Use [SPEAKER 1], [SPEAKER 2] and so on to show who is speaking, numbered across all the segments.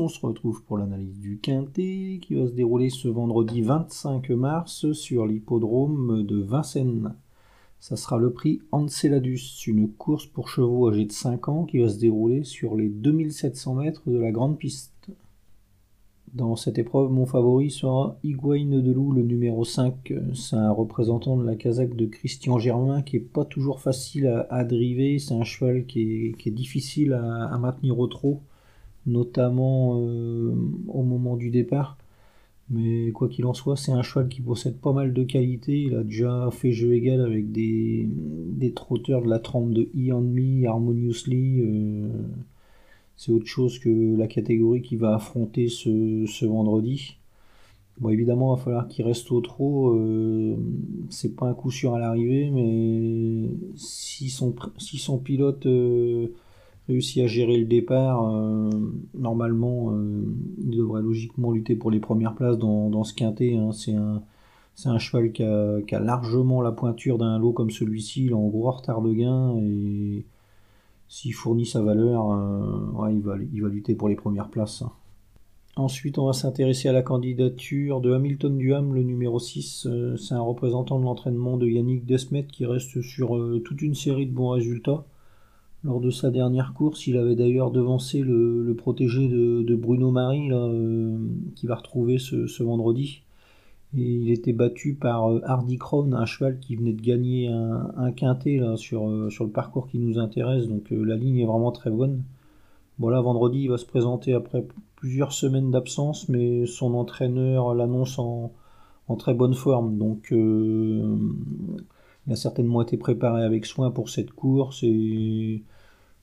[SPEAKER 1] on se retrouve pour l'analyse du Quintet qui va se dérouler ce vendredi 25 mars sur l'hippodrome de Vincennes. Ça sera le prix Anceladus, une course pour chevaux âgés de 5 ans qui va se dérouler sur les 2700 mètres de la grande piste. Dans cette épreuve, mon favori sera Higuain de Loup, le numéro 5. C'est un représentant de la casaque de Christian Germain qui est pas toujours facile à, driver. C'est un cheval qui est, difficile à, maintenir au trot, notamment euh, au moment du départ. Mais quoi qu'il en soit, c'est un cheval qui possède pas mal de qualités. Il a déjà fait jeu égal avec des, trotteurs de la trempe de Ian Me, Harmoniously. Euh, c'est autre chose que la catégorie qui va affronter ce, vendredi. Bon, évidemment, il va falloir qu'il reste au trot. Euh, c'est pas un coup sûr à l'arrivée, mais si son, si son pilote réussit à gérer le départ, euh, normalement, il devrait logiquement lutter pour les premières places dans, ce quintet. Hein. C'est un, cheval qui a, largement la pointure d'un lot comme celui-ci. Il est en gros retard de gain et s'il fournit sa valeur, euh, il, va, il va lutter pour les premières places. Ensuite, on va s'intéresser à la candidature de Hamilton Duham, le numéro 6. Euh, c'est un représentant de l'entraînement de Yannick Desmet qui reste sur euh, toute une série de bons résultats. Lors de sa dernière course, il avait d'ailleurs devancé le, protégé de, Bruno Marie, qui va retrouver ce vendredi il était battu par euh, Hardy Crown, un cheval qui venait de gagner un, quintet euh, sur le parcours qui nous intéresse. Donc euh, la ligne est vraiment très bonne. Voilà, vendredi, il va se présenter après plusieurs semaines d'absence, mais son entraîneur l'annonce en, très bonne forme. Donc il a certainement été préparé avec soin pour cette course et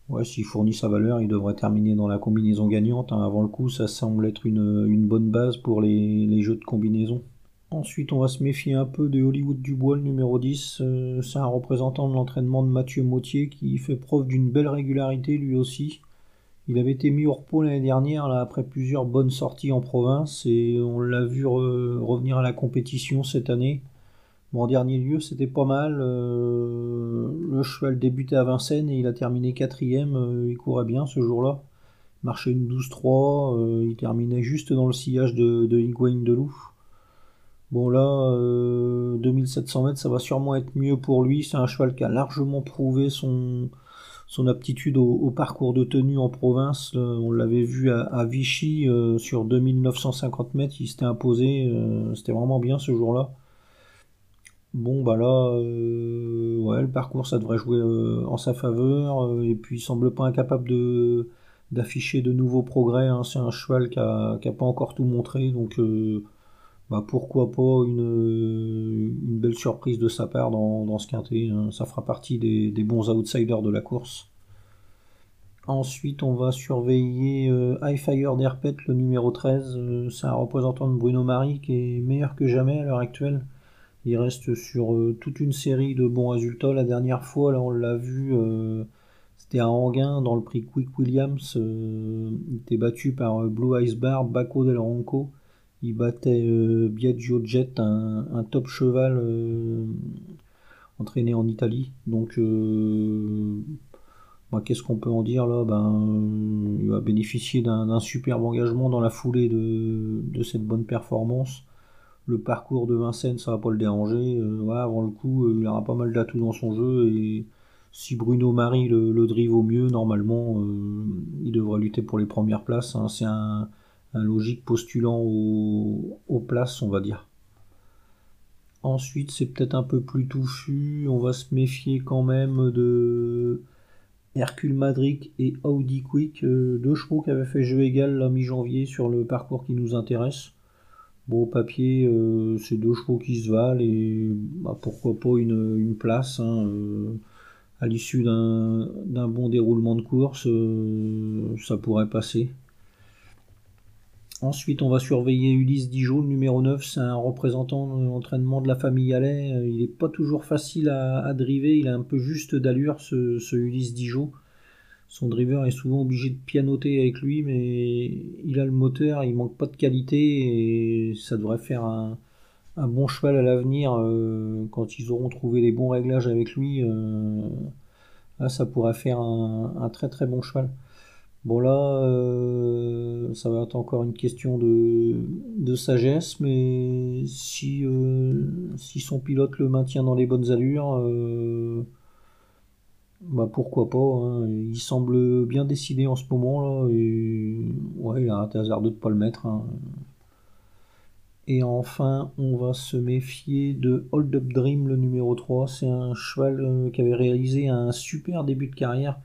[SPEAKER 1] ouais, s'il fournit sa valeur, il devrait terminer dans la combinaison gagnante. Hein. Avant le coup, ça semble être une, bonne base pour les jeux de combinaison. Ensuite, on va se méfier un peu de Hollywood Dubois, le numéro 10. Euh, c'est un représentant de l'entraînement de Mathieu Mautier qui fait preuve d'une belle régularité lui aussi. Il avait été mis au repos l'année dernière après plusieurs bonnes sorties en province et on l'a vu revenir à la compétition cette année. En dernier lieu, c'était pas mal. Euh, le cheval débutait à Vincennes et il a terminé quatrième. Euh, il courait bien ce jour-là. Marchait une 12-3. il terminait juste dans le sillage de, de Higuain de Loup. Bon là, 2700 euh, mètres, ça va sûrement être mieux pour lui. C'est un cheval qui a largement prouvé son, aptitude au, parcours de tenue en province. on l'avait vu à, Vichy euh, sur 2950 mètres, il s'était imposé. Euh, c'était vraiment bien ce jour-là. Bon bah là, ouais, le parcours ça devrait jouer en sa faveur. et puis il semble pas incapable d'afficher de nouveaux progrès. Hein. C'est un cheval qui a, pas encore tout montré, donc bah, pourquoi pas une, belle surprise de sa part dans, ce quintet. Hein. Ça fera partie des, bons outsiders de la course. Ensuite, on va surveiller euh, High Fire d'Herpet, le numéro 13. Euh, c'est un représentant de Bruno Marie qui est meilleur que jamais à l'heure actuelle. Il reste sur euh, toute une série de bons résultats. La dernière fois, là, on l'a vu, c'était à Anguin dans le prix Quick Williams. il était battu par Blue Ice Bar, Baco del Ronco il battait euh, Biagio Jet, un, top cheval euh, entraîné en Italie. Donc, euh, bah, qu'est-ce qu'on peut en dire là? Ben, Il va bénéficier d'un superbe engagement dans la foulée de, cette bonne performance. Le parcours de Vincennes, ça va pas le déranger. avant le coup, il aura pas mal d'atouts dans son jeu. Et si Bruno Marie le, drive au mieux, normalement, il devrait lutter pour les premières places. Hein. C'est un logique postulant aux, places, on va dire. Ensuite, c'est peut-être un peu plus touffu. On va se méfier quand même de Hercule Madric et Audi Quick, euh, deux chevaux qui avaient fait jeu égal la mi-janvier sur le parcours qui nous intéresse. Bon, au papier, euh, c'est deux chevaux qui se valent et bah, pourquoi pas une, place hein, euh, à l'issue d'un bon déroulement de course, ça pourrait passer. Ensuite, on va surveiller Ulysse Dijon, le numéro 9. C'est un représentant de l'entraînement de la famille Allais. Euh, il n'est pas toujours facile à, driver. Il a un peu juste d'allure, ce, Ulysse Dijon. Son driver est souvent obligé de pianoter avec lui, mais il a le moteur, il manque pas de qualité et ça devrait faire un, bon cheval à l'avenir euh, quand ils auront trouvé les bons réglages avec lui. Euh, ça pourrait faire un, très très bon cheval. Bon là, euh, ça va être encore une question de, sagesse, mais si, son pilote le maintient dans les bonnes allures, bah pourquoi pas. Hein. Il semble bien décidé en ce moment là, et ouais, il a un hasard de ne pas le mettre. Hein. Et enfin, on va se méfier de Hold Up Dream, le numéro 3. C'est un cheval euh, qui avait réalisé un super début de carrière.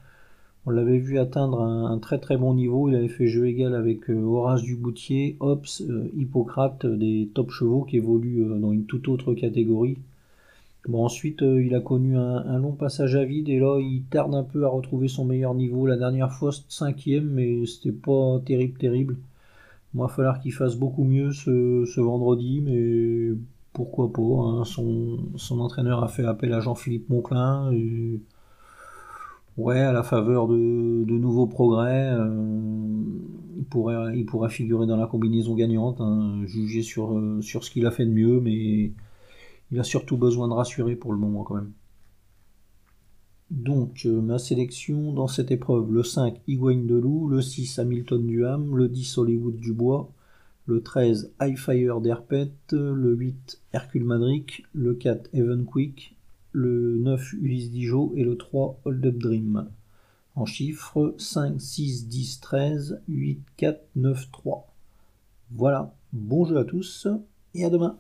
[SPEAKER 1] On l'avait vu atteindre un, très très bon niveau. Il avait fait jeu égal avec euh, Horace Duboutier, Ops, euh, Hippocrate, des top chevaux qui évoluent dans une toute autre catégorie. Ensuite, il a connu un, long passage à vide et là, il tarde un peu à retrouver son meilleur niveau. La dernière fois, cinquième, mais c'était pas terrible, terrible. Il va falloir qu'il fasse beaucoup mieux ce, vendredi, mais pourquoi pas. Hein. Son, entraîneur a fait appel à Jean-Philippe Monclin. ouais, à la faveur de, nouveaux progrès, euh, il, pourrait, il pourrait figurer dans la combinaison gagnante, hein, jugé sur, euh, sur ce qu'il a fait de mieux, mais il a surtout besoin de rassurer pour le moment quand même. Donc, euh, ma sélection dans cette épreuve, le 5 Higuain de Loup, le 6 Hamilton Duham, le 10 Hollywood Dubois, le 13 Highfire d'Herpet, le 8 Hercule Madric, le 4 Evan Quick, le 9 Ulysse Dijon et le 3 Hold Up Dream. En chiffres 5, 6, 10, 13, 8, 4, 9, 3. Voilà, bon jeu à tous et à demain.